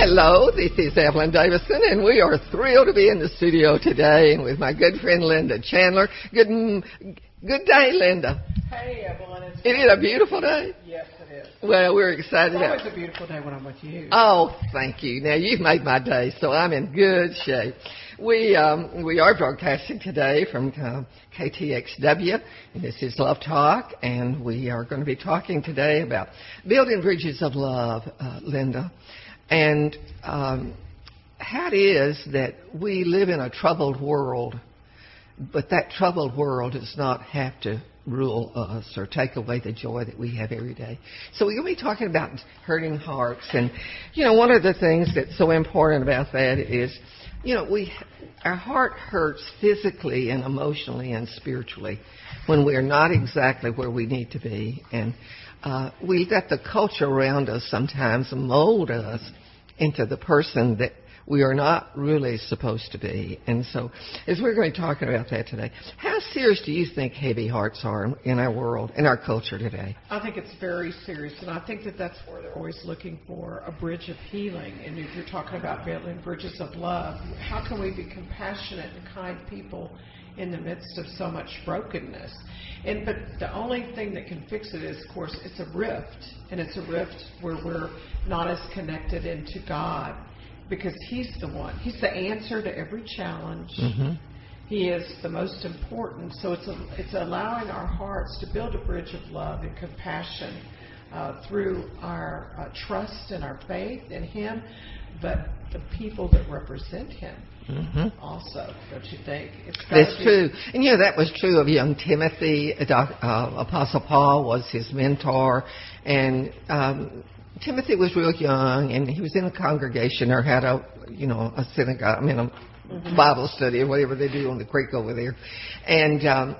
Hello, this is Evelyn Davison, and we are thrilled to be in the studio today and with my good friend Linda Chandler. Good, good day, Linda. Hey, Evelyn. It's a beautiful day? Yes, it is. Well, we're excited It's about always a beautiful day when I'm with you. Oh, thank you. Now you've made my day, so I'm in good shape. We um, we are broadcasting today from uh, KTXW, and this is Love Talk, and we are going to be talking today about building bridges of love, uh, Linda, and um, is that we live in a troubled world, but that troubled world does not have to rule us or take away the joy that we have every day. So we're going to be talking about hurting hearts. And, you know, one of the things that's so important about that is, you know, we, our heart hurts physically and emotionally and spiritually when we're not exactly where we need to be. And, uh, we let the culture around us sometimes mold us into the person that we are not really supposed to be. And so, as we're going to talking about that today, how serious do you think heavy hearts are in our world, in our culture today? I think it's very serious, and I think that that's where they're always looking for a bridge of healing. And if you're talking about building bridges of love, how can we be compassionate and kind people in the midst of so much brokenness? And but the only thing that can fix it is, of course, it's a rift, and it's a rift where we're not as connected into God because He's the one. He's the answer to every challenge. Mm-hmm. He is the most important. So it's a, it's allowing our hearts to build a bridge of love and compassion uh, through our uh, trust and our faith in Him, but the people that represent Him Mm-hmm. also. Don't you think? It's That's be- true. And you know, that was true of young Timothy. Uh, Doc- uh, Apostle Paul was his mentor. And um, Timothy was real young, and he was in a congregation or had a, you know, a synagogue, I mean, a Bible study or whatever they do on the creek over there. And um,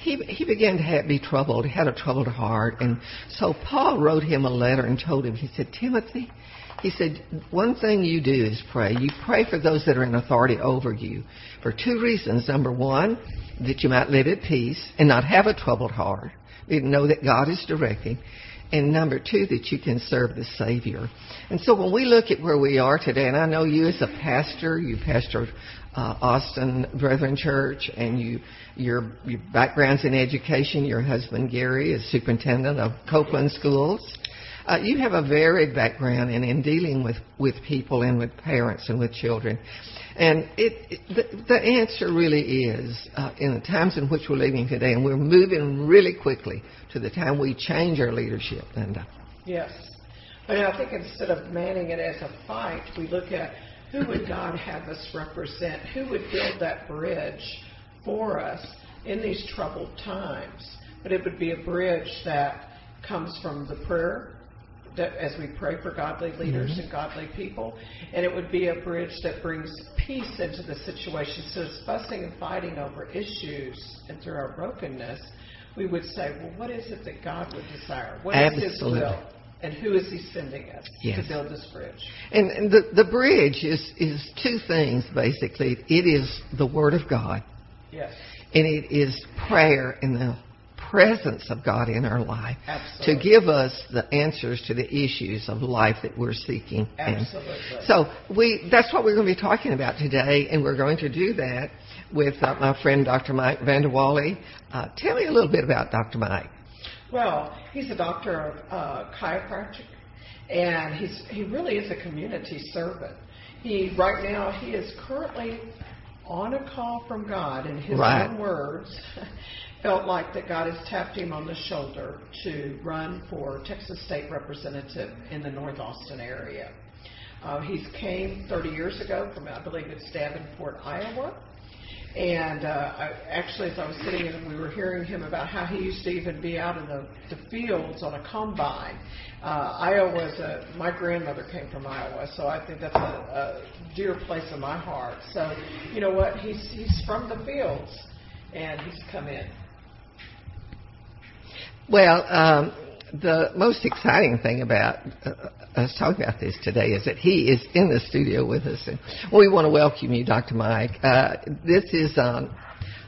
he, he began to have, be troubled. He had a troubled heart. And so Paul wrote him a letter and told him, he said, Timothy, he said, one thing you do is pray. You pray for those that are in authority over you for two reasons. Number one, that you might live at peace and not have a troubled heart. You know that God is directing. And number two, that you can serve the Savior. And so when we look at where we are today, and I know you as a pastor, you pastor uh, Austin Brethren Church, and you your your background's in education. Your husband Gary is superintendent of Copeland Schools. Uh, you have a varied background in, in dealing with, with people and with parents and with children. And it, it, the, the answer really is, uh, in the times in which we're living today, and we're moving really quickly to the time we change our leadership, Linda. Yes. But I think instead of manning it as a fight, we look at who would God have us represent? Who would build that bridge for us in these troubled times? But it would be a bridge that comes from the prayer that as we pray for godly leaders mm-hmm. and godly people, and it would be a bridge that brings peace into the situation. So it's fussing and fighting over issues and through our brokenness, we would say, well, what is it that God would desire? What is His Absolutely. will? And who is He sending us Yes. to build this bridge? And, and the, the bridge is, is two things, basically. It is the Word of God, Yes, and it is prayer in the presence of God in our life Absolutely. to give us the answers to the issues of life that we're seeking. And absolutely. so we that's what we're going to be talking about today, and we're going to do that with uh, my friend Dr. Mike Vanderwalle. Uh, tell me a little bit about Dr. Mike. Well, he's a doctor of uh, chiropractic, and he's he really is a community servant. He right now he is currently on a call from God, in his Right. own words, felt like that God has tapped him on the shoulder to run for Texas State Representative in the North Austin area. Uh, he's came 30 years ago from, I believe it's Davenport, Iowa. And uh, I, actually, as I was sitting in, we were hearing him about how he used to even be out in the, the fields on a combine. Uh, Iowa's a, my grandmother came from Iowa, so I think that's a, a dear place in my heart. So, you know what? He's he's from the fields, and he's come in. Well, um, the most exciting thing about uh, us talking about this today is that he is in the studio with us, and we want to welcome you, Dr. Mike. Uh, this is um,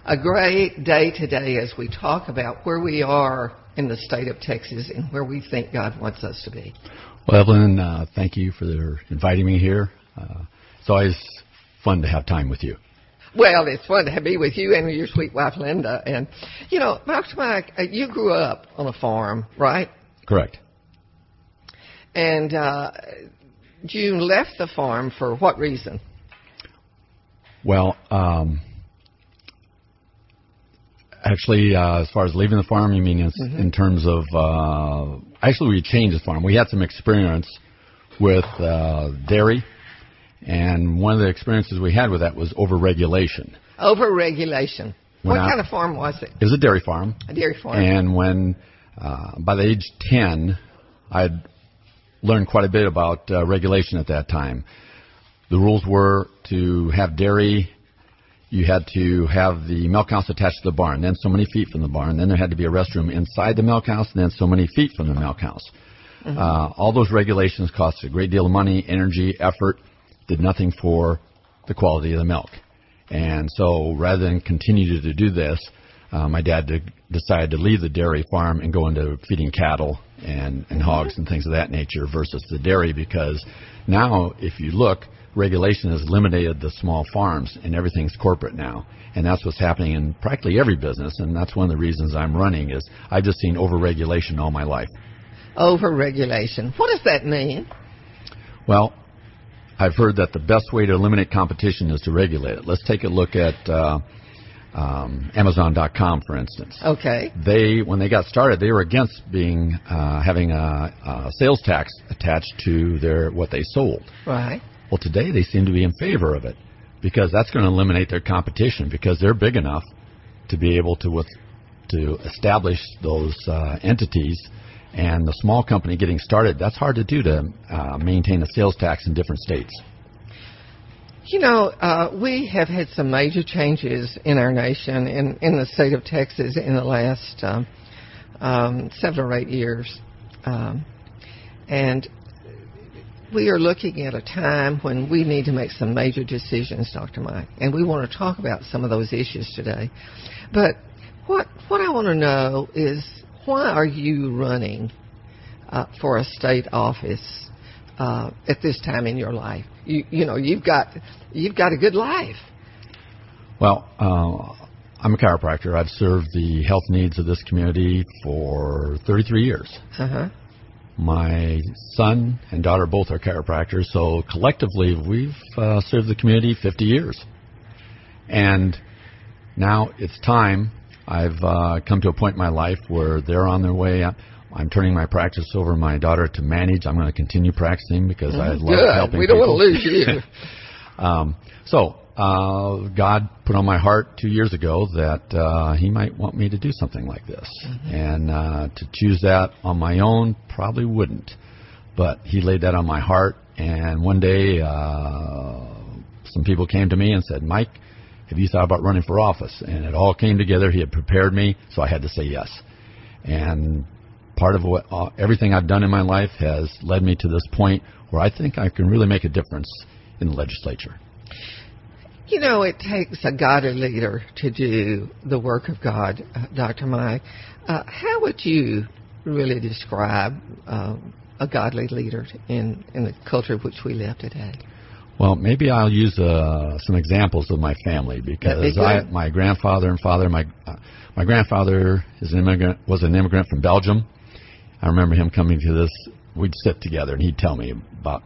a great day today as we talk about where we are in the state of Texas and where we think God wants us to be. Well, Evelyn, uh, thank you for inviting me here. Uh, it's always fun to have time with you. Well, it's fun to be with you and your sweet wife Linda. And you know, Dr. Mike, uh, you grew up on a farm, right? Correct. And uh, you left the farm for what reason? Well, um, actually, uh, as far as leaving the farm, you mean in, mm-hmm. in terms of uh, actually we changed the farm. We had some experience with uh, dairy, and one of the experiences we had with that was overregulation. Overregulation. When what I, kind of farm was it? It was a dairy farm. A dairy farm. And when uh, by the age ten, I'd learned quite a bit about uh, regulation at that time. The rules were to have dairy you had to have the milk house attached to the barn, then so many feet from the barn, then there had to be a restroom inside the milk house, and then so many feet from the milk house. Mm-hmm. Uh, all those regulations cost a great deal of money, energy, effort, did nothing for the quality of the milk. And so rather than continue to do this, uh, my dad decided to leave the dairy farm and go into feeding cattle and, and hogs and things of that nature versus the dairy because now if you look, regulation has eliminated the small farms and everything's corporate now. And that's what's happening in practically every business. And that's one of the reasons I'm running is I've just seen overregulation all my life. Overregulation. What does that mean? Well, I've heard that the best way to eliminate competition is to regulate it. Let's take a look at uh, um, Amazon.com, for instance. Okay. They, when they got started, they were against being uh, having a, a sales tax attached to their what they sold. Right. Well, today they seem to be in favor of it because that's going to eliminate their competition because they're big enough to be able to with, to establish those uh, entities. And the small company getting started, that's hard to do to uh, maintain a sales tax in different states. You know, uh, we have had some major changes in our nation, in, in the state of Texas, in the last um, um, seven or eight years. Um, and we are looking at a time when we need to make some major decisions, Dr. Mike, and we want to talk about some of those issues today. But what what I want to know is why are you running uh, for a state office uh, at this time in your life? You you know you've got you've got a good life. Well, uh, I'm a chiropractor. I've served the health needs of this community for 33 years. Uh-huh. My son and daughter both are chiropractors, so collectively we've uh, served the community 50 years. And now it's time. I've uh, come to a point in my life where they're on their way. I'm turning my practice over my daughter to manage. I'm going to continue practicing because I love Good. helping We don't people. want to lose you. um, so uh, God put on my heart two years ago that uh, He might want me to do something like this, mm-hmm. and uh, to choose that on my own probably wouldn't, but He laid that on my heart. And one day, uh, some people came to me and said, "Mike, have you thought about running for office?" And it all came together. He had prepared me, so I had to say yes. And part of what uh, everything I've done in my life has led me to this point where I think I can really make a difference in the legislature. You know, it takes a godly leader to do the work of God, uh, Dr. Mike. Uh, how would you really describe uh, a godly leader in, in the culture in which we live today? Well, maybe I'll use uh, some examples of my family because be I, my grandfather and father, my uh, my grandfather is an immigrant, was an immigrant from Belgium. I remember him coming to this. We'd sit together and he'd tell me about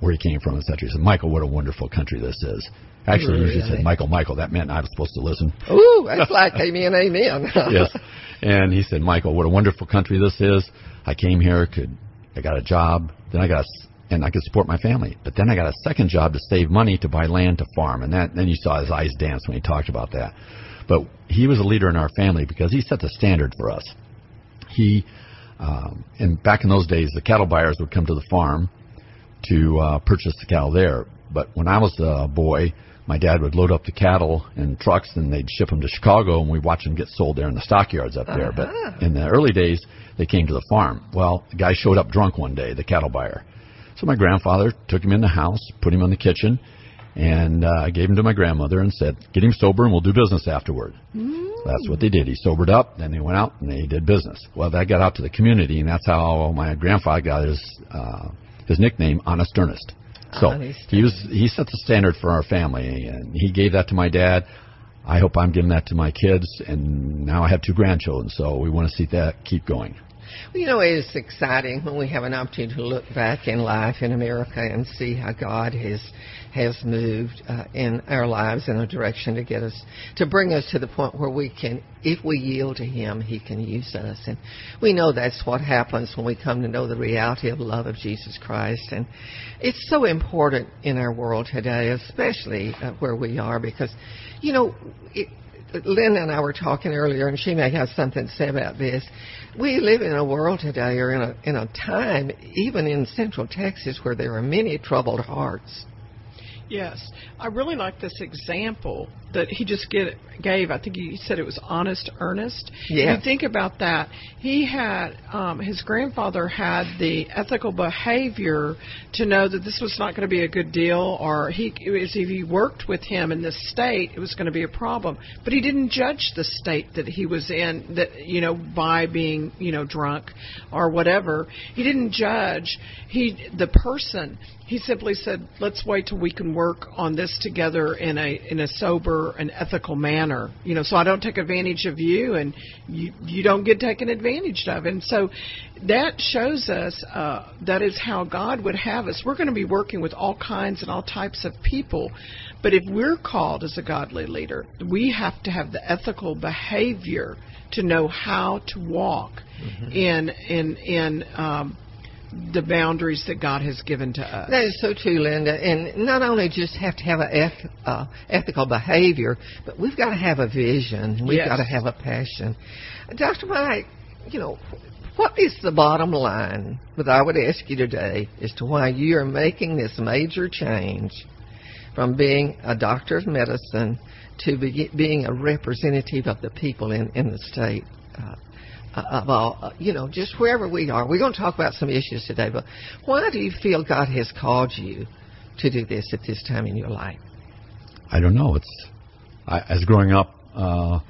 where he came from, etc. He said, "Michael, what a wonderful country this is." Actually, really? usually said Michael, Michael. That meant I was supposed to listen. Ooh, that's like amen, amen. yes. And he said, Michael, what a wonderful country this is. I came here, could I got a job, then I got and I could support my family. But then I got a second job to save money to buy land to farm, and that then you saw his eyes dance when he talked about that. But he was a leader in our family because he set the standard for us. He um, and back in those days, the cattle buyers would come to the farm to uh, purchase the cattle there. But when I was a boy, my dad would load up the cattle in trucks and they'd ship them to Chicago and we'd watch them get sold there in the stockyards up there. Uh-huh. But in the early days, they came to the farm. Well, the guy showed up drunk one day, the cattle buyer. So my grandfather took him in the house, put him in the kitchen, and uh, I gave him to my grandmother and said, "Get him sober, and we'll do business afterward." Mm. That's what they did. He sobered up, then they went out and they did business. Well, that got out to the community, and that's how my grandfather got his uh, his nickname, Honest Ernest. So Honest he was he set the standard for our family, and he gave that to my dad. I hope I'm giving that to my kids, and now I have two grandchildren, so we want to see that keep going. Well, you know, it is exciting when we have an opportunity to look back in life in America and see how God has has moved uh, in our lives in a direction to get us to bring us to the point where we can, if we yield to Him, He can use us. And we know that's what happens when we come to know the reality of love of Jesus Christ. And it's so important in our world today, especially uh, where we are, because you know. It, Linda and I were talking earlier, and she may have something to say about this. We live in a world today, or in a in a time, even in Central Texas, where there are many troubled hearts. Yes, I really like this example that he just get, gave. I think he said it was honest, earnest. Yeah. You think about that. He had um, his grandfather had the ethical behavior to know that this was not going to be a good deal, or he if he worked with him in this state, it was going to be a problem. But he didn't judge the state that he was in, that you know, by being you know drunk or whatever. He didn't judge. He the person. He simply said, "Let's wait till we can work on this together in a in a sober and ethical manner." You know, so I don't take advantage of you, and you you don't get taken advantage of. And so that shows us uh, that is how God would have us. We're going to be working with all kinds and all types of people, but if we're called as a godly leader, we have to have the ethical behavior to know how to walk mm-hmm. in in in um, the boundaries that God has given to us. That is so true, Linda. And not only just have to have an eth- uh, ethical behavior, but we've got to have a vision. We've yes. got to have a passion. Dr. Mike, you know, what is the bottom line that I would ask you today as to why you are making this major change from being a doctor of medicine to be, being a representative of the people in, in the state? Uh, of all, uh, you know, just wherever we are. We're going to talk about some issues today, but why do you feel God has called you to do this at this time in your life? I don't know. It's I, as growing up, uh,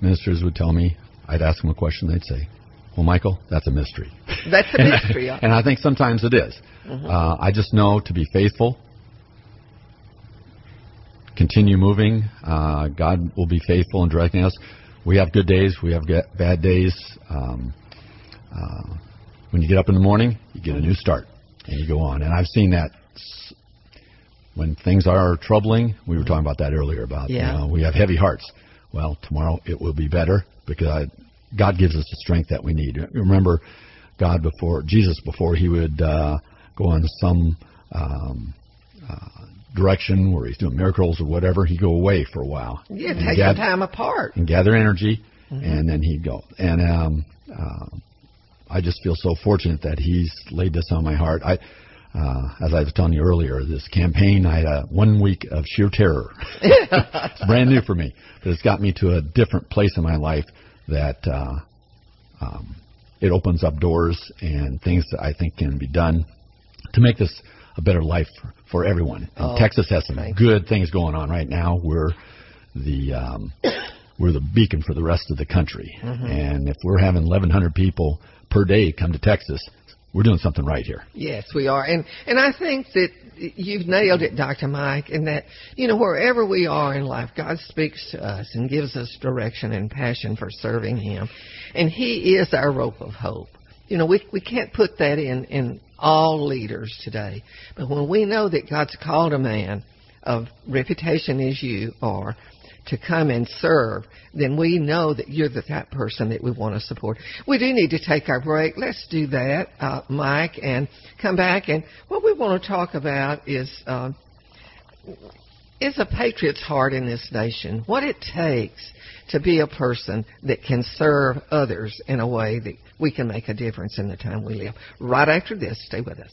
ministers would tell me. I'd ask them a question. They'd say, "Well, Michael, that's a mystery." That's a mystery. and, I, and I think sometimes it is. Mm-hmm. Uh, I just know to be faithful, continue moving. Uh, God will be faithful in directing us we have good days, we have bad days. Um, uh, when you get up in the morning, you get a new start and you go on. And I've seen that when things are troubling. We were talking about that earlier about yeah. you know, we have heavy hearts. Well, tomorrow it will be better because I, God gives us the strength that we need. Remember, God before Jesus before he would uh, go on some um, uh, direction where he's doing miracles or whatever, he'd go away for a while. Yeah, take gather, some time apart. And gather energy, mm-hmm. and then he'd go. And um, uh, I just feel so fortunate that he's laid this on my heart. I, uh, as I was telling you earlier, this campaign, I had a one week of sheer terror. it's brand new for me, but it's got me to a different place in my life that uh, um, it opens up doors and things that I think can be done to make this a better life for, for everyone. And oh, Texas has some good things going on right now. We're the um, we're the beacon for the rest of the country. Mm-hmm. And if we're having 1,100 people per day come to Texas, we're doing something right here. Yes, we are. And and I think that you've nailed it, Dr. Mike, in that, you know, wherever we are in life, God speaks to us and gives us direction and passion for serving Him. And He is our rope of hope. You know, we we can't put that in in all leaders today. But when we know that God's called a man of reputation as you are to come and serve, then we know that you're the type person that we want to support. We do need to take our break. Let's do that, uh, Mike, and come back. And what we want to talk about is uh, is a patriot's heart in this nation. What it takes to be a person that can serve others in a way that we can make a difference in the time we live. Right after this, stay with us.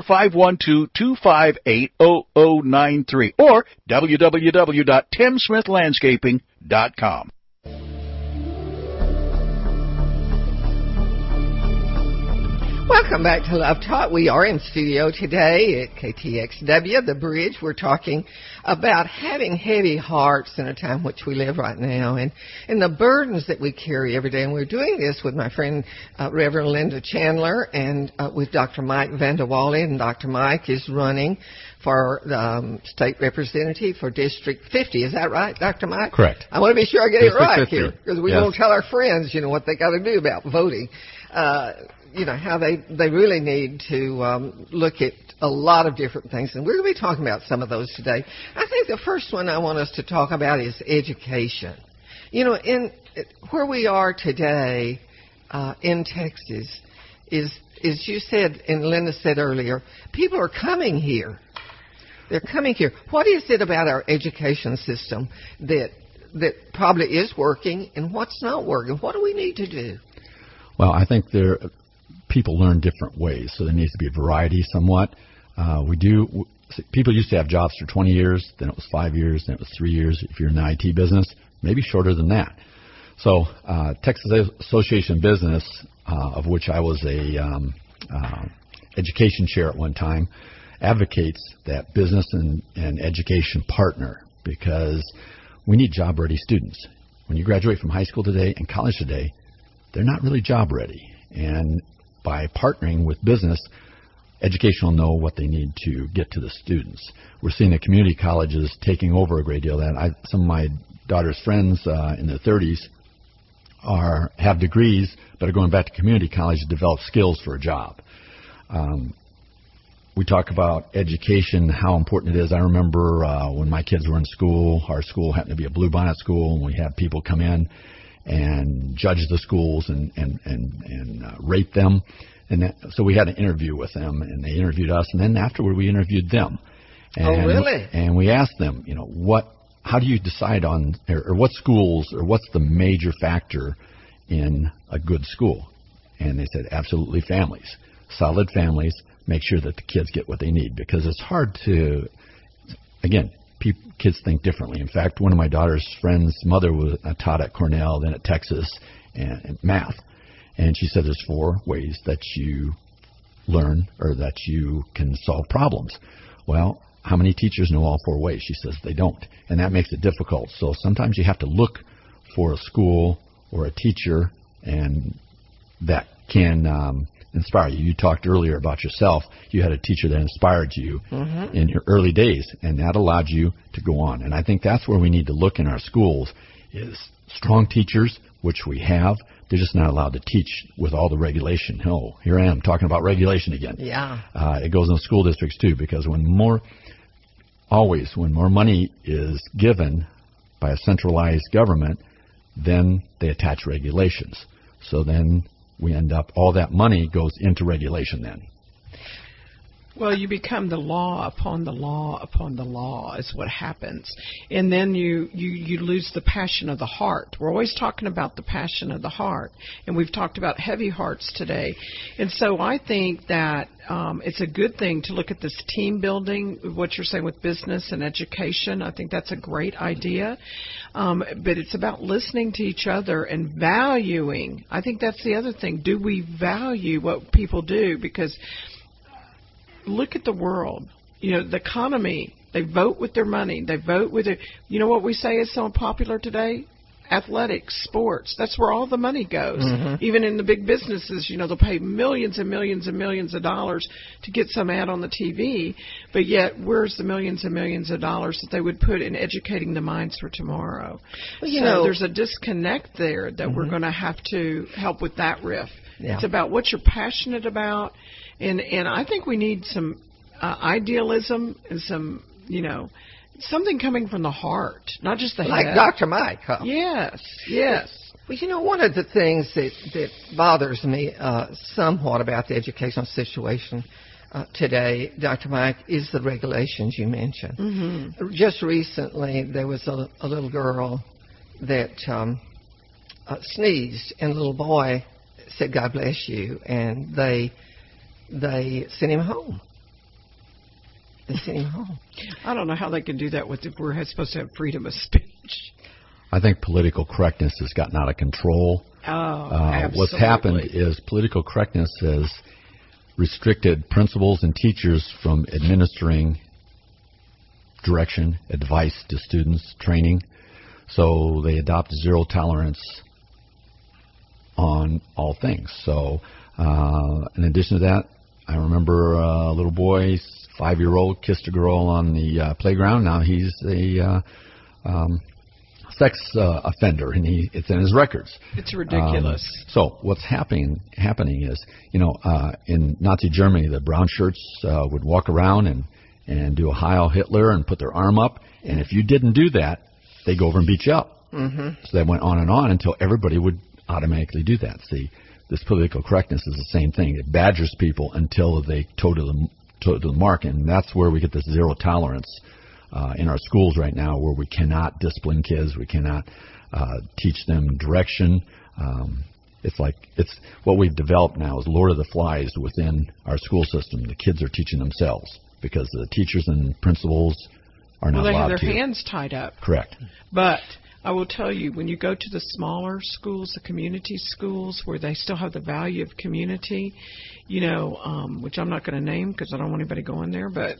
512-258-0093 or www.timsmithlandscaping.com. Welcome back to Love Talk. We are in studio today at KTXW, the bridge. We're talking about having heavy hearts in a time which we live right now and, and the burdens that we carry every day. And we're doing this with my friend uh, Reverend Linda Chandler and uh, with Dr. Mike Vanderwalle. And Dr. Mike is running for the um, state representative for District 50. Is that right, Dr. Mike? Correct. I want to be sure I get District it right 50. here because we Yes. won't tell our friends, you know, what they got to do about voting. Uh, you know how they they really need to um, look at a lot of different things, and we're going to be talking about some of those today. I think the first one I want us to talk about is education. You know, in where we are today uh, in Texas is, as you said and Linda said earlier, people are coming here. They're coming here. What is it about our education system that that probably is working, and what's not working? What do we need to do? Well, I think there people learn different ways, so there needs to be a variety somewhat. Uh, we do. People used to have jobs for 20 years, then it was five years, then it was three years. If you're in the IT business, maybe shorter than that. So, uh, Texas Association Business, uh, of which I was a um, uh, education chair at one time, advocates that business and, and education partner because we need job ready students. When you graduate from high school today and college today, they're not really job ready. And by partnering with business, education will know what they need to get to the students. We're seeing the community colleges taking over a great deal of that. I, some of my daughter's friends uh, in their 30s are have degrees, but are going back to community college to develop skills for a job. Um, we talk about education, how important it is. I remember uh, when my kids were in school, our school happened to be a bluebonnet school, and we had people come in and judge the schools and and and, and uh, rate them. And that, so we had an interview with them, and they interviewed us, and then afterward we interviewed them. And, Oh, really? And we asked them, you know, what, how do you decide on, or, or what schools, or what's the major factor in a good school? And they said, absolutely families, solid families. Make sure that the kids get what they need because it's hard to, again, peop kids think differently. In fact, one of my daughter's friends' mother was uh, taught at Cornell, then at Texas, and, and math. And she said there's four ways that you learn or that you can solve problems. Well, how many teachers know all four ways? She says they don't, and that makes it difficult. So sometimes you have to look for a school or a teacher, and that can um, inspire you. You talked earlier about yourself. You had a teacher that inspired you mm-hmm. in your early days, and that allowed you to go on. And I think that's where we need to look in our schools is strong teachers, which we have. They're just not allowed to teach with all the regulation. Oh, here I am talking about regulation again. Yeah. Uh, it goes in school districts too, because when more, always when more money is given by a centralized government, then they attach regulations. So then we end up all that money goes into regulation then. Well, you become the law upon the law upon the law is what happens, and then you you you lose the passion of the heart. We're always talking about the passion of the heart, and we've talked about heavy hearts today, and so I think that um, it's a good thing to look at this team building. What you're saying with business and education, I think that's a great idea, um, but it's about listening to each other and valuing. I think that's the other thing. Do we value what people do because look at the world. You know, the economy. They vote with their money. They vote with it. You know what we say is so popular today? Athletics, sports. That's where all the money goes. Mm-hmm. Even in the big businesses, you know, they'll pay millions and millions and millions of dollars to get some ad on the TV. But yet, where's the millions and millions of dollars that they would put in educating the minds for tomorrow? Well, you so know, there's a disconnect there that mm-hmm. we're going to have to help with that riff. Yeah. It's about what you're passionate about and and I think we need some uh, idealism and some you know something coming from the heart, not just the like head. Dr. Mike. Huh? Yes, yes. Well, you know, one of the things that that bothers me uh, somewhat about the educational situation uh, today, Dr. Mike, is the regulations you mentioned. Mm-hmm. Just recently, there was a, a little girl that um, uh, sneezed, and a little boy said, "God bless you," and they they sent him home. They sent him home. I don't know how they can do that with if we're supposed to have freedom of speech. I think political correctness has gotten out of control. Oh, uh, what's happened is political correctness has restricted principals and teachers from administering direction, advice to students, training. So they adopt zero tolerance on all things. So, uh, in addition to that, I remember a little boy, five year old, kissed a girl on the uh, playground. Now he's a uh, um, sex uh, offender, and he it's in his records. It's ridiculous. Um, so what's happening happening is, you know, uh, in Nazi Germany, the brown shirts uh, would walk around and and do a Heil Hitler and put their arm up, and if you didn't do that, they go over and beat you up. Mm-hmm. So that went on and on until everybody would automatically do that. See, this political correctness is the same thing. It badgers people until they toe to the, toe to the mark, and that's where we get this zero tolerance uh, in our schools right now, where we cannot discipline kids, we cannot uh, teach them direction. Um, it's like it's what we've developed now is Lord of the Flies within our school system. The kids are teaching themselves because the teachers and principals are not well, they allowed have their to. hands tied up. Correct. But I will tell you, when you go to the smaller schools, the community schools, where they still have the value of community, you know, um, which I'm not going to name because I don't want anybody going there, but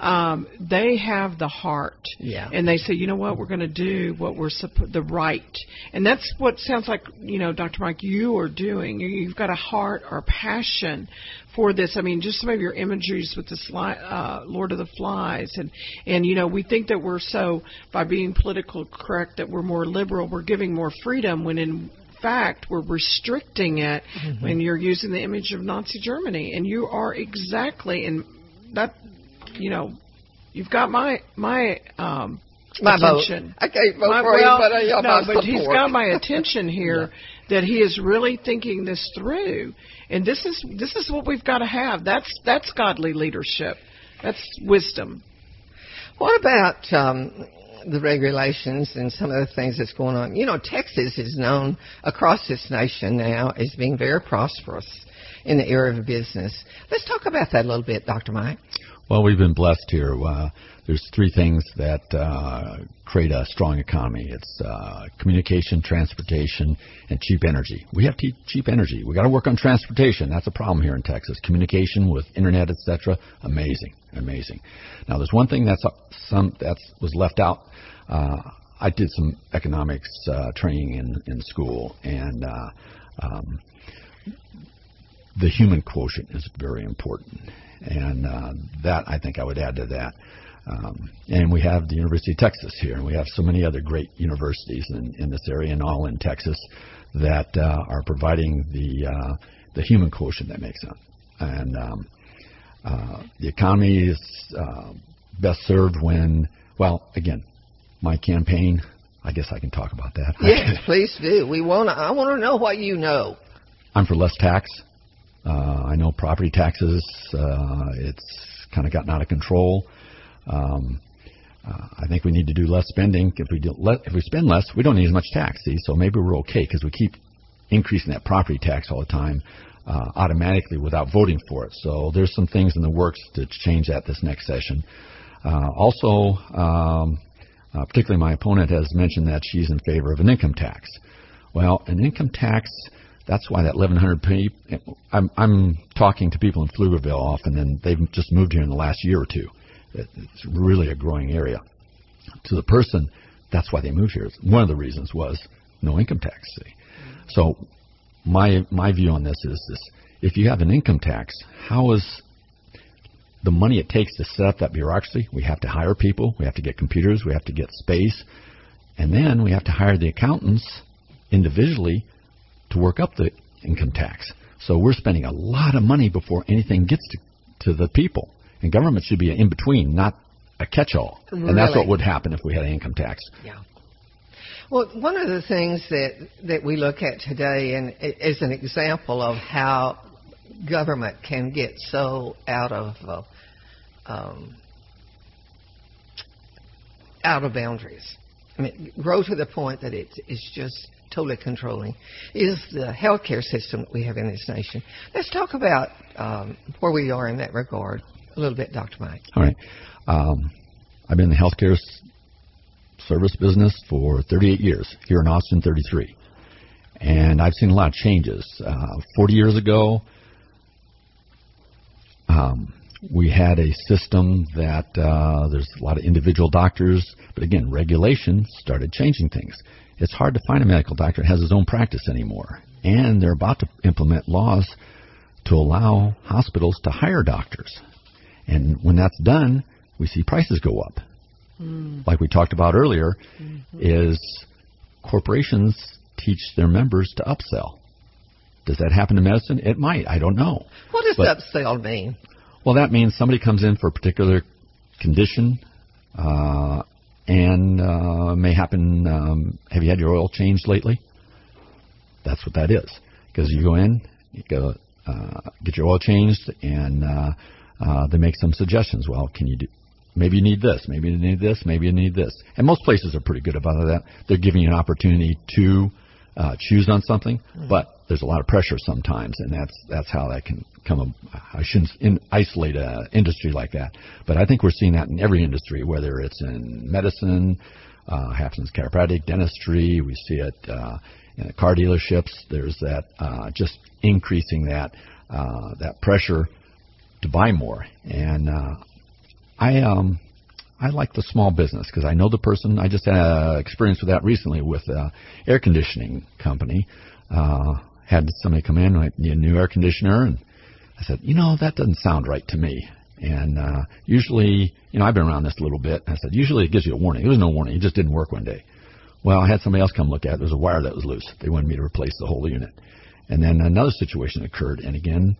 um, they have the heart. Yeah. And they say, you know what, we're going to do what we're supposed, the right. And that's what sounds like, you know, Dr. Mike, you are doing. You've got a heart or passion for this. I mean, just some of your imageries with the sli- uh, Lord of the Flies, and and you know, we think that we're so by being political correct that we're more liberal, we're giving more freedom when in fact we're restricting it mm-hmm. when you're using the image of Nazi Germany, and you are exactly in that. You know, you've got my my um, my attention. Vote. I can't vote my, for well, you, but uh, no, but he's got my attention here. yeah. That he is really thinking this through, and this is this is what we've got to have. That's that's godly leadership. That's wisdom. What about um, the regulations and some of the things that's going on? You know, Texas is known across this nation now as being very prosperous. in the area of business. Let's talk about that a little bit, Dr. Mike. Well, we've been blessed here. Uh, there's three things that uh, create a strong economy. It's uh, communication, transportation, and cheap energy. We have cheap energy. We got to work on transportation. That's a problem here in Texas. Communication with internet, etc. Amazing, amazing. Now, there's one thing that's some that was left out. Uh, I did some economics uh, training in in school, and uh, um, the human quotient is very important, and uh, that I think I would add to that. Um, and we have the University of Texas here, and we have so many other great universities in, in this area and all in Texas that uh, are providing the uh, the human quotient that makes sense. And um, uh, the economy is uh, best served when, well, again, my campaign. I guess I can talk about that. Yes, please do. We want. I want to know what you know. I'm for less tax. Uh, I know property taxes. Uh, it's kind of gotten out of control. Um, uh, I think we need to do less spending. If we do le- if we spend less, we don't need as much tax. See, so maybe we're okay because we keep increasing that property tax all the time uh, automatically without voting for it. So there's some things in the works to change that this next session. Uh, also, um, uh, particularly my opponent has mentioned that she's in favor of an income tax. Well, an income tax. That's why that 1,100 people. I'm, I'm talking to people in Pflugerville often, and they've just moved here in the last year or two it's really a growing area. To the person, that's why they moved here. One of the reasons was no income tax. See? So my my view on this is this: if you have an income tax, how is the money it takes to set up that bureaucracy? We have to hire people, we have to get computers, we have to get space, and then we have to hire the accountants individually to work up the income tax. So we're spending a lot of money before anything gets to, to the people. And government should be an in between, not a catch all. Really? And that's what would happen if we had an income tax. Yeah. Well, one of the things that, that we look at today, and is an example of how government can get so out of uh, um, out of boundaries. I mean, grow to the point that it is just totally controlling, is the healthcare system that we have in this nation. Let's talk about um, where we are in that regard a little bit, Dr. Mike. All right. Um, I've been in the healthcare service business for 38 years, here in Austin, 33. And I've seen a lot of changes. Uh, 40 years ago, um, we had a system that uh, there's a lot of individual doctors, but again, regulation started changing things. It's hard to find a medical doctor that has his own practice anymore. And they're about to implement laws to allow hospitals to hire doctors. And when that's done, we see prices go up. Mm. Like we talked about earlier, mm-hmm. is corporations teach their members to upsell. Does that happen in medicine? It might. I don't know. What does but, upsell mean? Well, that means somebody comes in for a particular condition, uh, and uh, may happen. Um, have you had your oil changed lately? That's what that is. Because you go in, you go uh, get your oil changed, and uh, uh, they make some suggestions. Well, can you do? Maybe you need this. Maybe you need this. Maybe you need this. And most places are pretty good about that. They're giving you an opportunity to uh, choose on something, mm-hmm. but there's a lot of pressure sometimes, and that's that's how that can come. I shouldn't in, isolate an industry like that, but I think we're seeing that in every industry, whether it's in medicine, uh, happens chiropractic, dentistry. We see it uh, in car dealerships. There's that uh, just increasing that uh, that pressure to buy more. And uh, I um, I like the small business because I know the person. I just had uh, experience with that recently with uh, air conditioning company. Uh, had somebody come in, I need a new air conditioner, and I said, you know, that doesn't sound right to me. And uh, usually, you know, I've been around this a little bit. I said, usually it gives you a warning. There was no warning. It just didn't work one day. Well, I had somebody else come look at it. There was a wire that was loose. They wanted me to replace the whole unit. And then another situation occurred. And again,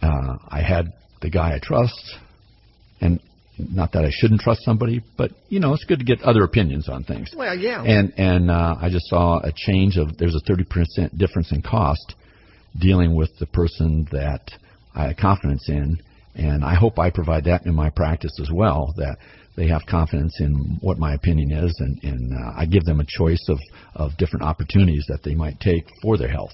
uh, I had the guy I trust, and not that I shouldn't trust somebody, but you know, it's good to get other opinions on things. Well, yeah. And and uh, I just saw a change of there's a 30% difference in cost dealing with the person that I have confidence in, and I hope I provide that in my practice as well. That they have confidence in what my opinion is, and, and uh, I give them a choice of of different opportunities that they might take for their health.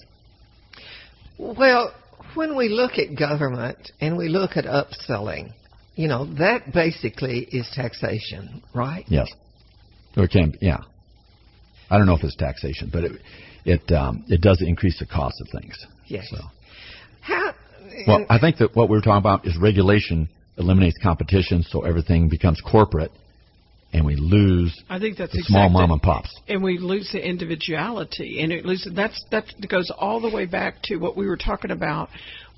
Well, when we look at government and we look at upselling, you know, that basically is taxation, right? Yes. Or it can, yeah. I don't know if it's taxation, but it it um, it does increase the cost of things. Yes. So. How? Well, I think that what we're talking about is regulation eliminates competition, so everything becomes corporate, and we lose I think that's the small exactly- mom and pops. and we lose the individuality and it loses that's that goes all the way back to what we were talking about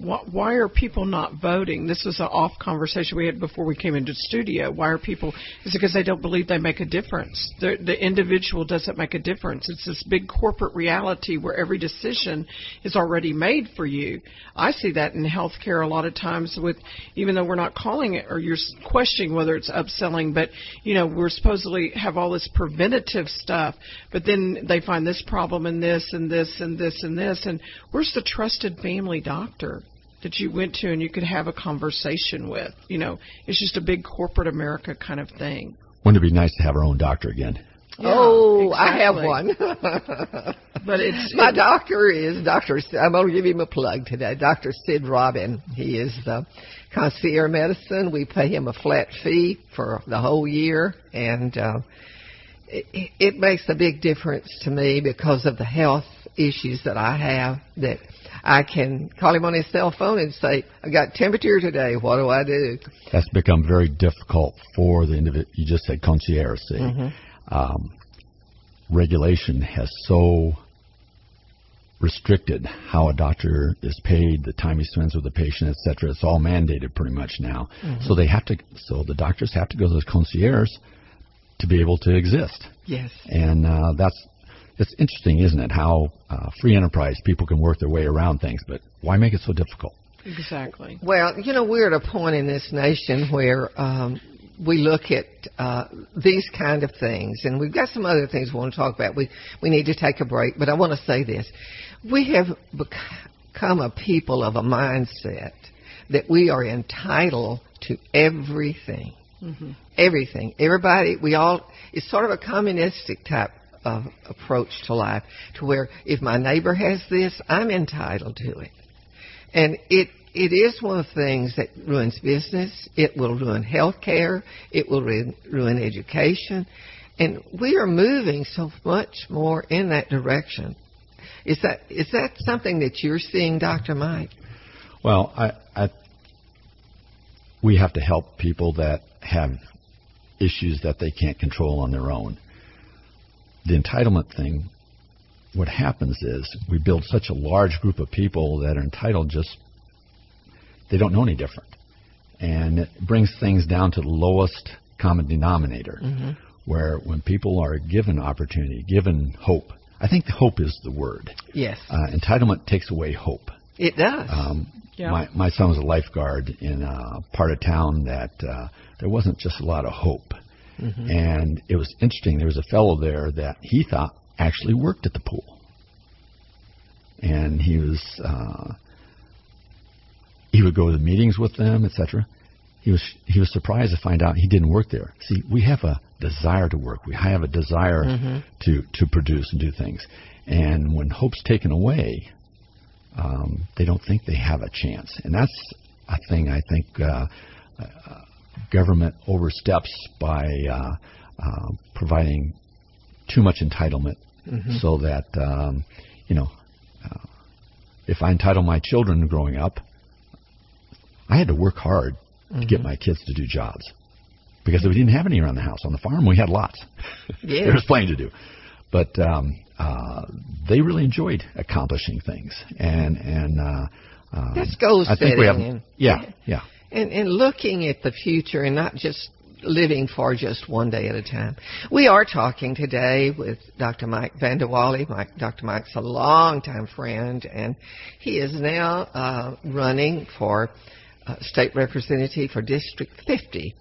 why, are people not voting? This was an off conversation we had before we came into the studio. Why are people is it because they don't believe they make a difference? The, the individual doesn't make a difference. It's this big corporate reality where every decision is already made for you. I see that in healthcare a lot of times with even though we're not calling it or you're questioning whether it's upselling but you know we're supposedly have all this preventative stuff but then they find this problem and this and this and this and this and where's the trusted family doctor that you went to and you could have a conversation with you know it's just a big corporate america kind of thing Wouldn't it be nice to have our own doctor again? oh, Yeah, I have one. but it's My doctor is Dr. I'm going to give him a plug today. Dr. Sid Robin. He is the concierge medicine. We pay him a flat fee for the whole year, and uh, it, it makes a big difference to me because of the health issues that I have. That I can call him on his cell phone and say, I've got temperature today. What do I do?" That's become very difficult for the individual. You just said concierge. See, um, regulation has so restricted how a doctor is paid, the time he spends with the patient, et cetera. It's all mandated pretty much now. So they have to. So the doctors have to go to the concierge to be able to exist. Yes. And uh, that's it's interesting, isn't it? How uh, free enterprise people can work their way around things, but why make it so difficult? exactly Well, you know, we're at a point in this nation where um, we look at uh, these kind of things, and we've got some other things we want to talk about. We we need to take a break, but I want to say this: we have become a people of a mindset that we are entitled to everything, everything. Everybody, we all. It's sort of a communistic type approach to life, to where if my neighbor has this, I'm entitled to it. And it it is one of the things that ruins business. It will ruin health care. It will ruin, ruin education. And we are moving so much more in that direction. Is that is that something that you're seeing, Dr. Mike? Well, I, I we have to help people that have issues that they can't control on their own. The entitlement thing, what happens is we build such a large group of people that are entitled just they don't know any different. And it brings things down to the lowest common denominator. Where when people are given opportunity, given hope, I think hope is the word. Yes, Uh, entitlement takes away hope. it does. Um, Yeah. My my son was a lifeguard in a part of town that uh, there wasn't just a lot of hope, and it was interesting. There was a fellow there that he thought actually worked at the pool, and he was uh, he would go to the meetings with them, etc. He was he was surprised to find out he didn't work there. See, we have a desire to work. We have a desire to to produce and do things, and when hope's taken away, um, they don't think they have a chance, and that's a thing I think uh, uh, government oversteps by uh, uh, providing too much entitlement, so that um, you know, uh, if I entitle my children growing up, I had to work hard to get my kids to do jobs because we didn't have any around the house. On the farm, we had lots. Yes. there was plenty to do, but um, uh, they really enjoyed accomplishing things, and and uh, um, That's goal I think we have, yeah, yeah. And, and looking at the future and not just living for just one day at a time. We are talking today with Dr. Mike Vanderwalle. Mike, Dr. Mike's a longtime friend, and he is now uh, running for uh, state representative for District 50.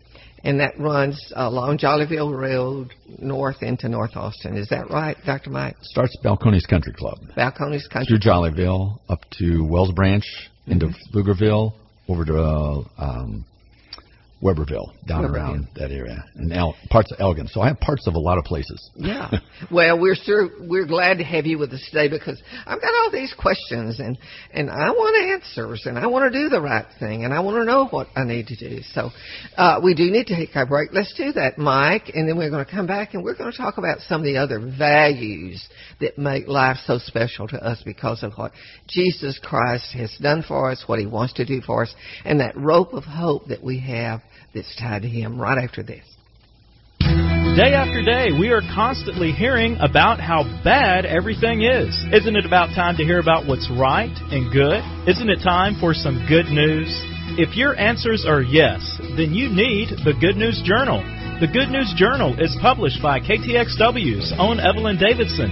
And that runs along Jollyville Road north into North Austin. Is that right, Dr. Mike? Starts at Balcones Country Club Balcones Country. through Jollyville up to Wells Branch into Pflugerville over to uh, um, Webberville, down Webberville. around that area, and El- parts of Elgin. So I have parts of a lot of places. Yeah. well, we're sure we're glad to have you with us today because I've got all these questions and and I want answers and I want to do the right thing and I want to know what I need to do. So uh, we do need to take a break. Let's do that, Mike, and then we're going to come back and we're going to talk about some of the other values that make life so special to us because of what Jesus Christ has done for us, what He wants to do for us, and that rope of hope that we have that's tied to Him. Right after this. Day after day, we are constantly hearing about how bad everything is. Isn't it about time to hear about what's right and good? Isn't it time for some good news? If your answers are yes, then you need the Good News Journal. The Good News Journal is published by KTXW's own Evelyn Davison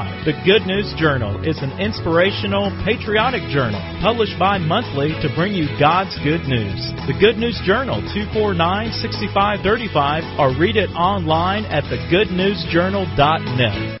The Good News Journal is an inspirational, patriotic journal published bi monthly to bring you God's good news. The Good News Journal 249 6535 or read it online at thegoodnewsjournal.net.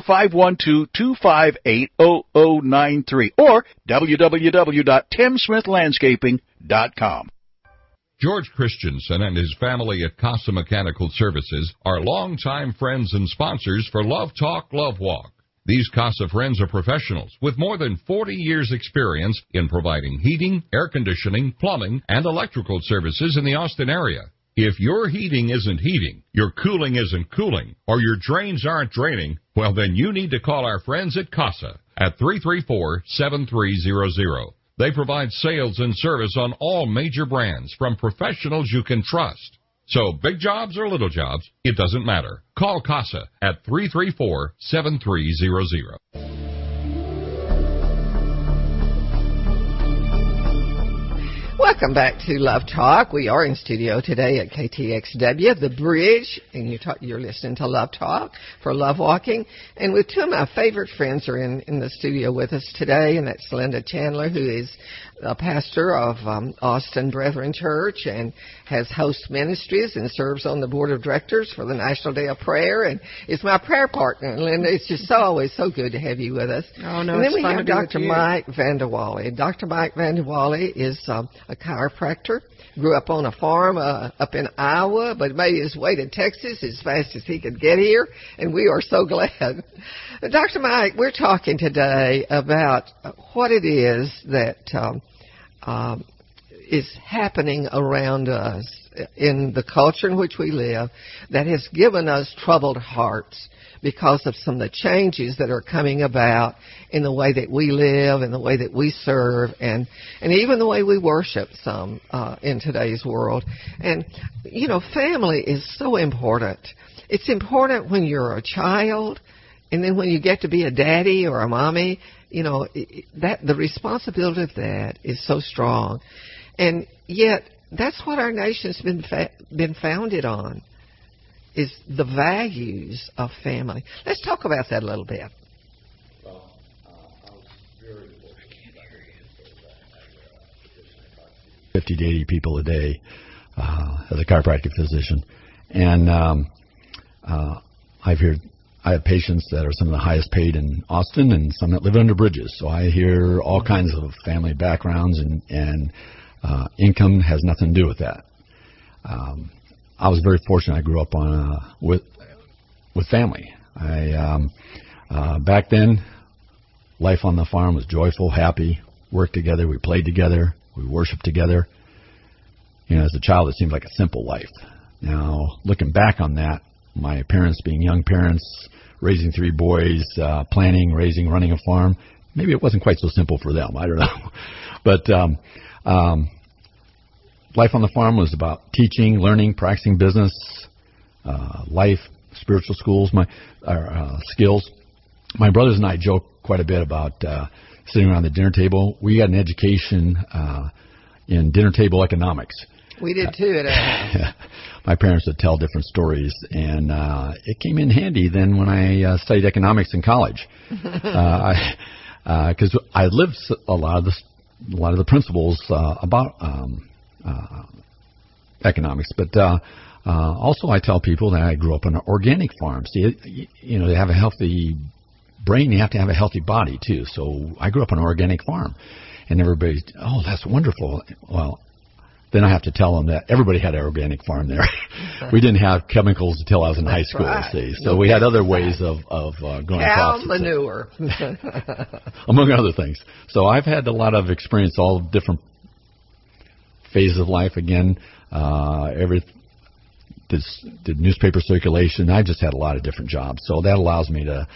512-258-0093 or www.timsmithlandscaping.com. George Christensen and his family at Casa Mechanical Services are longtime friends and sponsors for Love Talk, Love Walk. These Casa friends are professionals with more than 40 years experience in providing heating, air conditioning, plumbing, and electrical services in the Austin area. If your heating isn't heating, your cooling isn't cooling, or your drains aren't draining, well then you need to call our friends at Casa at 334-7300. They provide sales and service on all major brands from professionals you can trust. So big jobs or little jobs, it doesn't matter. Call Casa at 334-7300. Welcome back to Love Talk. We are in studio today at KTXW, The Bridge, and you talk, you're listening to Love Talk for Love Walking. And with two of my favorite friends are in, in the studio with us today, and that's Linda Chandler, who is a pastor of um, Austin Brethren Church and has host ministries and serves on the board of directors for the National Day of Prayer and is my prayer partner. Linda, it's just so always so good to have you with us. Oh, no, and then it's we have to be with Dr. Mike Vanderwalle. Dr. Mike Vanderwalle is um, a chiropractor. Grew up on a farm uh, up in Iowa, but made his way to Texas as fast as he could get here, and we are so glad. Dr. Mike, we're talking today about what it is that um, um, is happening around us in the culture in which we live that has given us troubled hearts because of some of the changes that are coming about in the way that we live and the way that we serve and and even the way we worship some uh, in today's world. And you know family is so important. It's important when you're a child and then when you get to be a daddy or a mommy you know that the responsibility of that is so strong. And yet that's what our nation's been fa- been founded on is the values of family. Let's talk about that a little bit. 50 to 80 people a day uh, as a chiropractic physician. And um, uh, I've heard I have patients that are some of the highest paid in Austin and some that live under bridges. So I hear all kinds of family backgrounds and and uh, income has nothing to do with that. Um, I was very fortunate. I grew up on uh, with with family. I um, uh, back then, life on the farm was joyful, happy. Worked together, we played together, we worshiped together. you know, as a child, it seemed like a simple life. Now, looking back on that, my parents being young parents, raising three boys, uh, planning, raising, running a farm, maybe it wasn't quite so simple for them. I don't know. but um, um, life on the farm was about teaching, learning, practicing business, uh, life, spiritual schools, my uh, skills. My brothers and I joke quite a bit about uh, sitting around the dinner table. We got an education uh, in dinner table economics. We did too. At my parents would tell different stories, and uh, it came in handy then when I uh, studied economics in college. uh, because uh, I lived a lot of the a lot of the principles uh, about um, uh, economics, but uh, uh, also I tell people that I grew up on an organic farm. See, you know, to have a healthy brain, you have to have a healthy body too. So I grew up on an organic farm, and everybody, oh, that's wonderful. Well, then I have to tell them that everybody had an organic farm there. we didn't have chemicals until I was in That's high school. right. See, so we had other ways of of uh, growing Cow manure. among other things. So I've had a lot of experience, all different phases of life. Again, uh, every did, did newspaper circulation. I just had a lot of different jobs, so that allows me to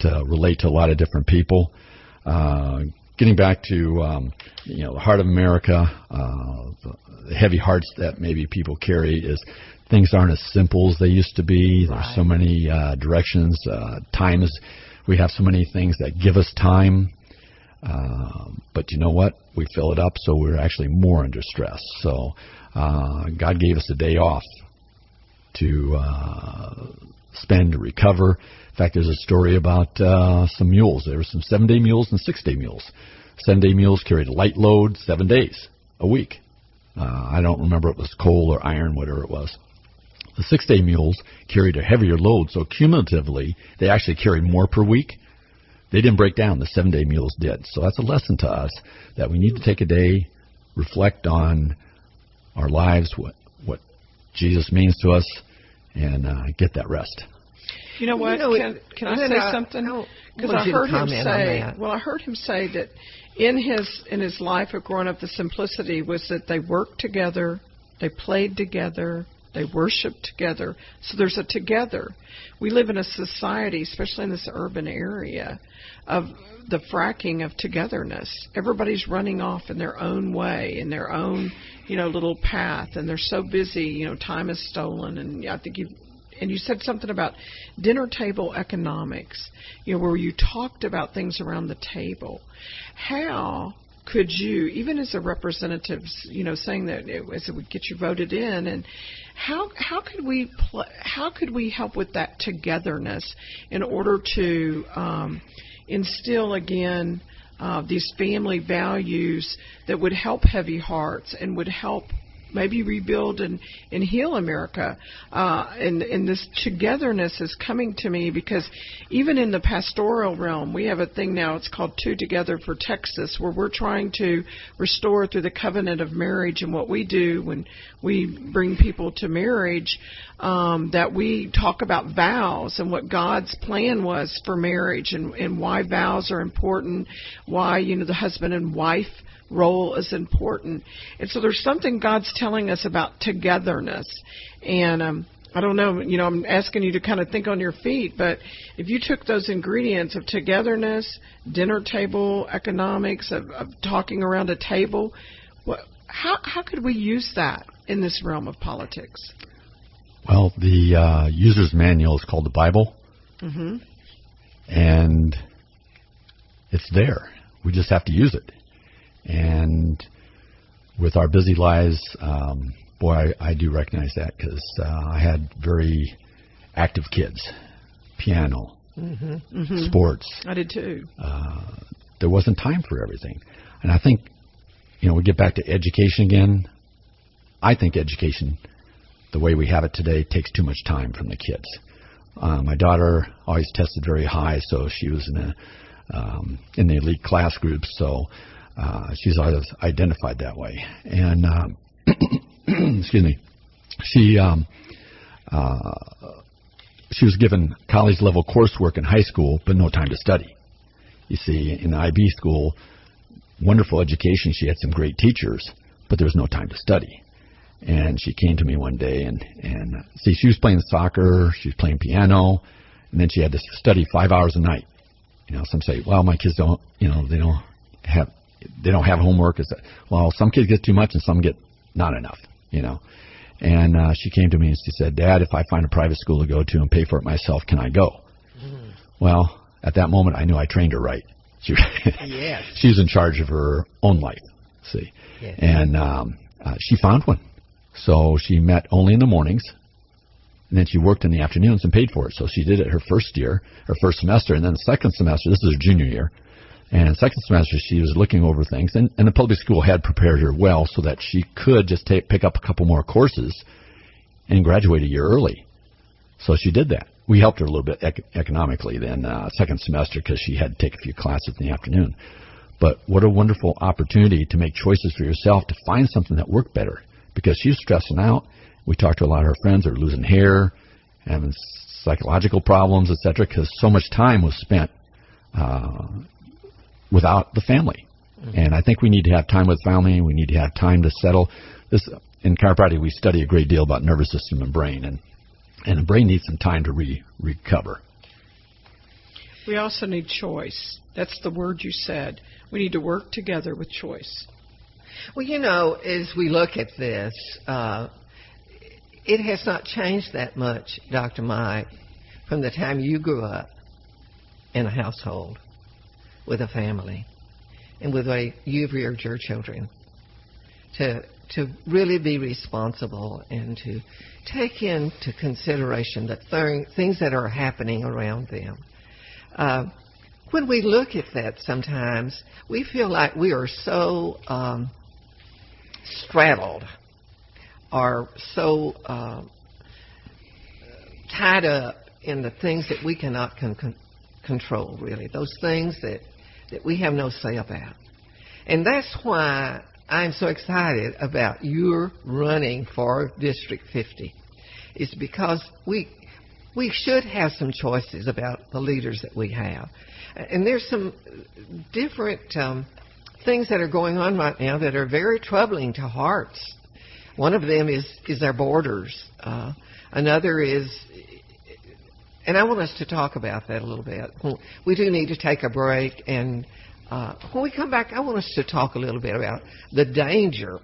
to relate to a lot of different people. Uh, getting back to um, you know the heart of America, uh, the, the heavy hearts that maybe people carry is things aren't as simple as they used to be. There's so many uh, directions, uh, times. We have so many things that give us time, uh, but you know what? We fill it up, so we're actually more under stress. So uh, God gave us a day off to uh, spend to recover. In fact, there's a story about uh, some mules. There were some seven day mules and six day mules. Seven day mules carried a light load seven days a week. Uh, I don't remember if it was coal or iron, whatever it was. The six day mules carried a heavier load, so cumulatively, they actually carried more per week. They didn't break down, the seven day mules did. So that's a lesson to us that we need to take a day, reflect on our lives, what, what Jesus means to us, and uh, get that rest. You know what? You know, can can I say I- something? Because want I heard him comment say. Well, I heard him say that in his in his life of growing up, the simplicity was that they worked together, they played together, they worship together. So there's a together. We live in a society, especially in this urban area, of the fracking of togetherness. Everybody's running off in their own way, in their own, you know, little path, and they're so busy. You know, time is stolen, and I think you and you said something about dinner table economics, you know, where you talked about things around the table. How could you, even as a representative, you know, saying that it, as it would get you voted in, and how how could we pl- how could we help with that togetherness in order to um, instill again uh, these family values that would help heavy hearts and would help maybe rebuild and, and heal America. Uh, and, and this togetherness is coming to me because even in the pastoral realm, we have a thing now, it's called Two Together for Texas, where we're trying to restore through the covenant of marriage and what we do when we bring people to marriage, um, that we talk about vows and what God's plan was for marriage and, and why vows are important, why, you know, the husband and wife role is important. And so there's something God's telling us about togetherness. And um, I don't know, you know, I'm asking you to kind of think on your feet, but if you took those ingredients of togetherness, dinner table economics, of, of talking around a table, what, how, how could we use that in this realm of politics? Well, the uh, user's manual is called the Bible, hmm and it's there. We just have to use it. And with our busy lives, um, boy, I, I do recognize that because uh, I had very active kids, piano, sports. I did too. Uh, there wasn't time for everything. And I think, you know, we get back to education again. I think education, the way we have it today, takes too much time from the kids. Uh, my daughter always tested very high, so she was in a um, in the elite class group. So uh, she's identified that way. And um, excuse me, she um, uh, she was given college level coursework in high school, but no time to study. You see, in IB school, wonderful education. She had some great teachers, but there was no time to study. And she came to me one day and, and uh, see, she was playing soccer, she was playing piano, and then she had to study five hours a night. You know, some say, well, my kids don't, you know, they don't have, they don't have homework. Is that, well, some kids get too much and some get not enough, you know. And uh, she came to me and she said, Dad, if I find a private school to go to and pay for it myself, can I go? Mm. Well, at that moment, I knew I trained her right. She, yes. she was in charge of her own life. See, yes. and um, uh, she found one. So she met only in the mornings, and then she worked in the afternoons and paid for it. So she did it her first year, her first semester, and then the second semester. This is her junior year, and second semester she was looking over things, and, and the public school had prepared her well so that she could just take pick up a couple more courses and graduate a year early. So she did that we helped her a little bit ec- economically then uh, second semester because she had to take a few classes in the afternoon. But what a wonderful opportunity to make choices for yourself to find something that worked better because she was stressing out. We talked to a lot of her friends that were losing hair, having psychological problems, etc. Because so much time was spent uh, without the family. Mm-hmm. And I think we need to have time with family. We need to have time to settle. This in chiropractic, we study a great deal about nervous system and brain, and and the brain needs some time to re- recover. We also need choice. That's the word you said. We need to work together with choice. Well, you know, as we look at this, uh, it has not changed that much, Dr. Mike, from the time you grew up in a household with a family and with the way you've reared your children to to really be responsible and to take into consideration the th- things that are happening around them. Uh, when we look at that sometimes, we feel like we are so um, straddled or so uh, tied up in the things that we cannot con- con- control, really, those things that, that we have no say about. And that's why I'm so excited about your running for District 50 is because we we should have some choices about the leaders that we have, and there's some different um, things that are going on right now that are very troubling to hearts. One of them is is our borders. Uh, another is, and I want us to talk about that a little bit. We do need to take a break and uh, when we come back, I want us to talk a little bit about the danger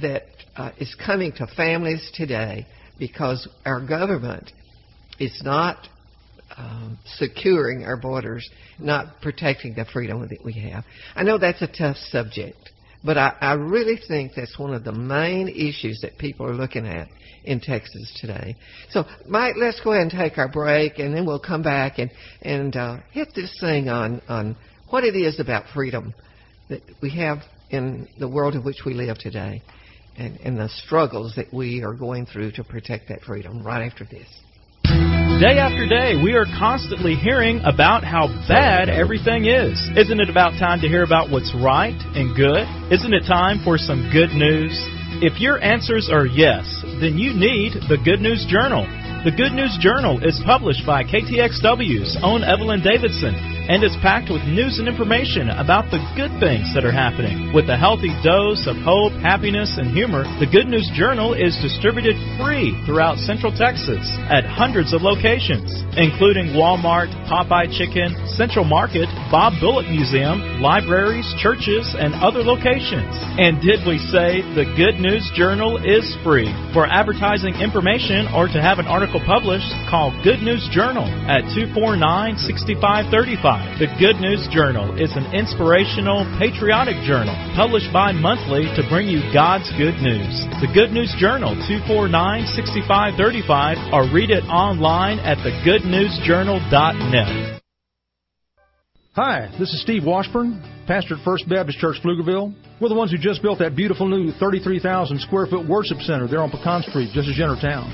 that uh, is coming to families today because our government is not um, securing our borders, not protecting the freedom that we have. I know that's a tough subject, but I, I really think that's one of the main issues that people are looking at in Texas today. So, Mike, let's go ahead and take our break, and then we'll come back and and uh, hit this thing on on what it is about freedom that we have in the world in which we live today and, and the struggles that we are going through to protect that freedom right after this. Day after day, we are constantly hearing about how bad everything is. Isn't it about time to hear about what's right and good? Isn't it time for some good news? If your answers are yes, then you need the Good News Journal. The Good News Journal is published by KTXW's own Evelyn Davison and is packed with news and information about the good things that are happening. With a healthy dose of hope, happiness, and humor, the Good News Journal is distributed free throughout Central Texas at hundreds of locations, including Walmart, Popeye Chicken, Central Market, Bob Bullock Museum, libraries, churches, and other locations. And did we say the Good News Journal is free? For advertising information or to have an article published, call Good News Journal at 249 6535. The Good News Journal is an inspirational, patriotic journal published bi monthly to bring you God's good news. The Good News Journal, 249 6535, or read it online at thegoodnewsjournal.net. Hi, this is Steve Washburn, pastor at First Baptist Church, Pflugerville. We're the ones who just built that beautiful new 33,000 square foot worship center there on Pecan Street, just as you town.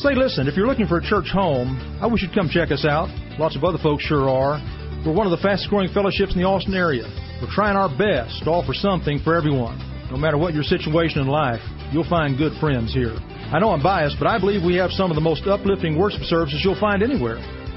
Say, listen, if you're looking for a church home, I wish you'd come check us out. Lots of other folks sure are. We're one of the fastest growing fellowships in the Austin area. We're trying our best to offer something for everyone. No matter what your situation in life, you'll find good friends here. I know I'm biased, but I believe we have some of the most uplifting worship services you'll find anywhere.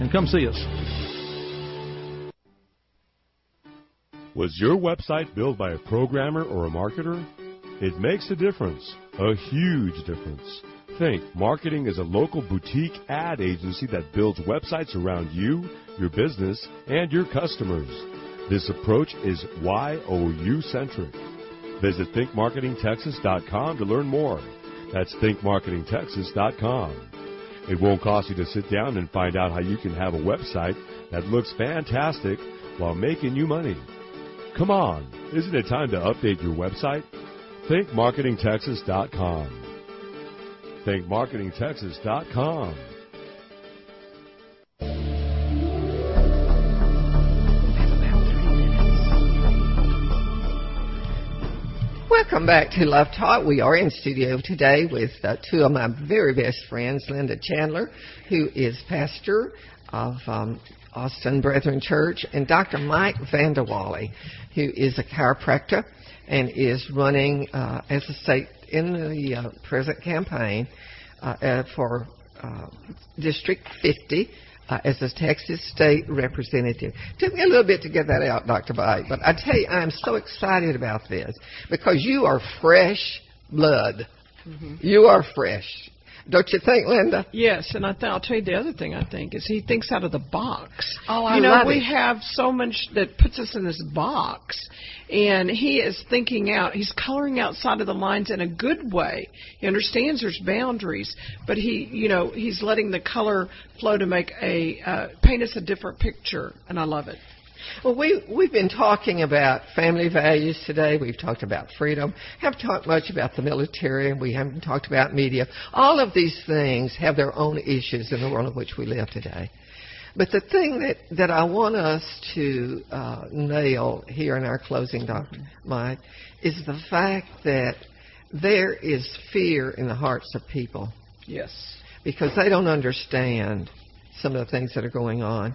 and come see us. Was your website built by a programmer or a marketer? It makes a difference, a huge difference. Think Marketing is a local boutique ad agency that builds websites around you, your business, and your customers. This approach is YOU centric. Visit thinkmarketingtexas.com to learn more. That's thinkmarketingtexas.com. It won't cost you to sit down and find out how you can have a website that looks fantastic while making you money. Come on, isn't it time to update your website? thinkmarketingtexas.com. thinkmarketingtexas.com. Welcome back to Love Talk. We are in studio today with uh, two of my very best friends, Linda Chandler, who is pastor of um, Austin Brethren Church, and Dr. Mike Vanderwalle, who is a chiropractor and is running uh, as a state in the uh, present campaign uh, for uh, District 50 uh, as a Texas state representative. Took me a little bit to get that out, Dr. Mike, but I tell you, I'm so excited about this because you are fresh blood. Mm-hmm. You are fresh. Don't you think, Linda? Yes, and I th- I'll tell you the other thing I think is he thinks out of the box. Oh, I you know, love we it. have so much that puts us in this box, and he is thinking out. He's coloring outside of the lines in a good way. He understands there's boundaries, but he, you know, he's letting the color flow to make a uh, paint us a different picture, and I love it. Well, we, we've been talking about family values today. We've talked about freedom. Haven't talked much about the military. We haven't talked about media. All of these things have their own issues in the world in which we live today. But the thing that, that I want us to uh, nail here in our closing, Dr. Mike, is the fact that there is fear in the hearts of people Yes. because they don't understand some of the things that are going on.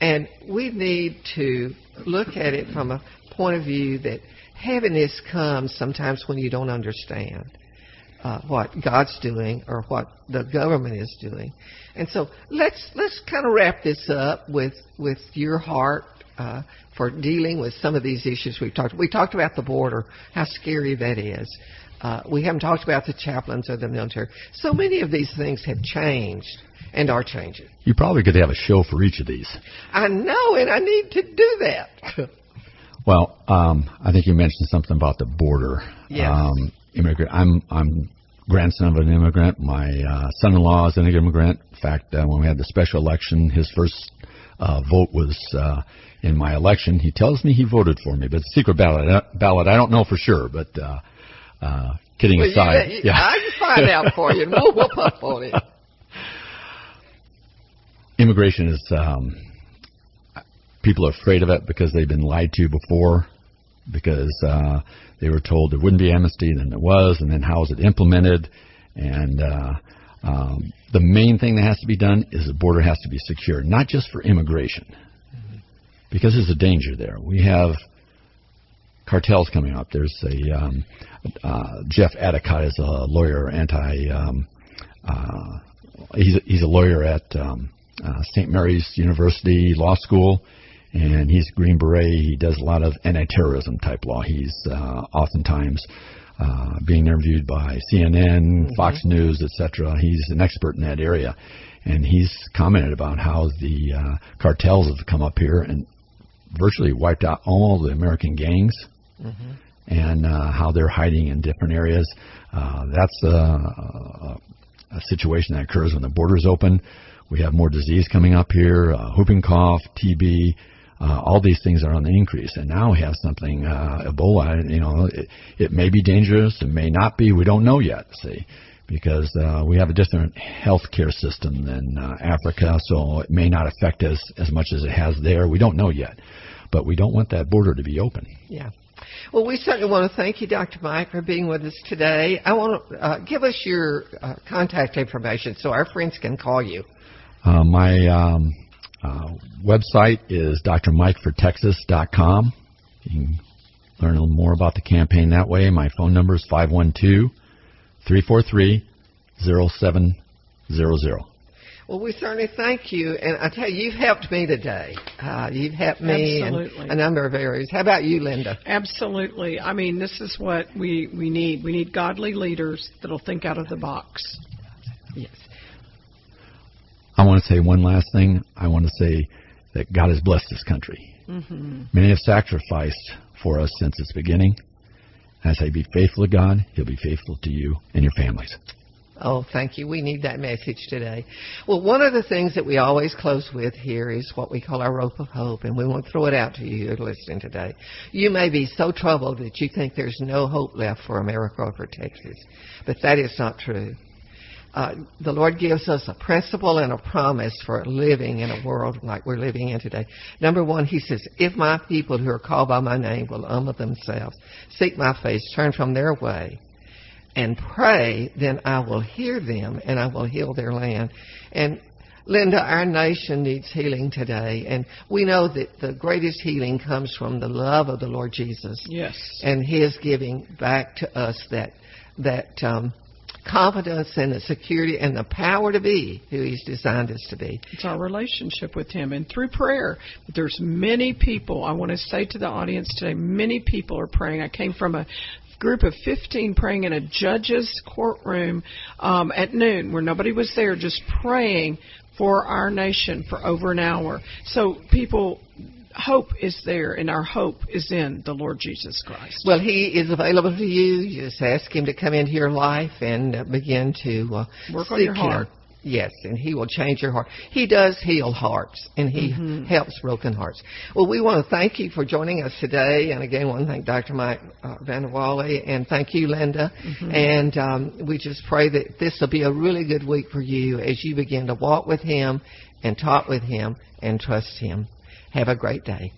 And we need to look at it from a point of view that heaviness comes sometimes when you don't understand uh, what God's doing or what the government is doing. And so let's let's kind of wrap this up with with your heart uh, for dealing with some of these issues we've talked. We talked about the border, how scary that is. Uh, we haven't talked about the chaplains or the military. So many of these things have changed and are changing. You probably could have a show for each of these. I know, and I need to do that. Well, um, I think you mentioned something about the border. Yes. Um, immigrant. I'm I'm grandson of an immigrant. My uh, son-in-law is an immigrant. In fact, uh, when we had the special election, his first uh, vote was uh, in my election. He tells me he voted for me, but it's a secret ballot. Ballot. I don't know for sure, but uh, uh, kidding Well, aside, you- yeah. I can find out for you, and we'll whoop up on it. immigration is um, people are afraid of it because they've been lied to before because uh, they were told there wouldn't be amnesty then there was and then how is it implemented and uh, um, the main thing that has to be done is the border has to be secure not just for immigration because there's a danger there we have cartels coming up there's a um, uh, Jeff Addicott is a lawyer anti um, uh, he's a, he's a lawyer at um, uh, St. Mary's University Law School, and he's Green Beret. He does a lot of anti-terrorism type law. He's uh, oftentimes uh, being interviewed by CNN, Fox News, etc. He's an expert in that area, and he's commented about how the uh, cartels have come up here and virtually wiped out all the American gangs and uh, how they're hiding in different areas. Uh, that's a, a, a situation that occurs when the borders open. We have more disease coming up here, uh, whooping cough, TB. Uh, all these things are on the increase, and now we have something uh, Ebola. You know, it, it may be dangerous, it may not be. We don't know yet. See, because uh, we have a different healthcare system than uh, Africa, so it may not affect us as much as it has there. We don't know yet, but we don't want that border to be open. Yeah. Well, we certainly want to thank you, Dr. Mike, for being with us today. I want to uh, give us your uh, contact information so our friends can call you. Uh, my um, uh, website is drmikefortexas.com. You can learn a little more about the campaign that way. My phone number is 512 343 0700. Well, we certainly thank you, and I tell you, you've helped me today. Uh, you've helped me Absolutely. in a number of areas. How about you, Linda? Absolutely. I mean, this is what we, we need. We need godly leaders that'll think out of the box. Yes. I want to say one last thing. I want to say that God has blessed this country. Mm-hmm. Many have sacrificed for us since its beginning. I say, be faithful to God. He'll be faithful to you and your families. Oh, thank you. We need that message today. Well, one of the things that we always close with here is what we call our rope of hope, and we want to throw it out to you listening today. You may be so troubled that you think there's no hope left for America or for Texas, but that is not true. Uh, the Lord gives us a principle and a promise for living in a world like we're living in today. Number one, He says, if my people who are called by my name will humble themselves, seek my face, turn from their way, and pray, then I will hear them and I will heal their land. And Linda, our nation needs healing today, and we know that the greatest healing comes from the love of the Lord Jesus Yes. and His giving back to us that that um, confidence and the security and the power to be who He's designed us to be. It's our relationship with Him and through prayer. There's many people, I want to say to the audience today, many people are praying. I came from a group of 15 praying in a judge's courtroom um, at noon where nobody was there, just praying for our nation for over an hour. So people, hope is there, and our hope is in the Lord Jesus Christ. Well, He is available to you. You just ask Him to come into your life and uh, begin to uh, Work on seek your heart. Him. Yes, and He will change your heart. He does heal hearts, and He Mm-hmm. helps broken hearts. Well, we want to thank you for joining us today, and again, want to thank Dr. Mike uh, Van Wally, and thank you, Linda. Mm-hmm. And um, we just pray that this will be a really good week for you as you begin to walk with Him and talk with Him and trust Him. Have a great day.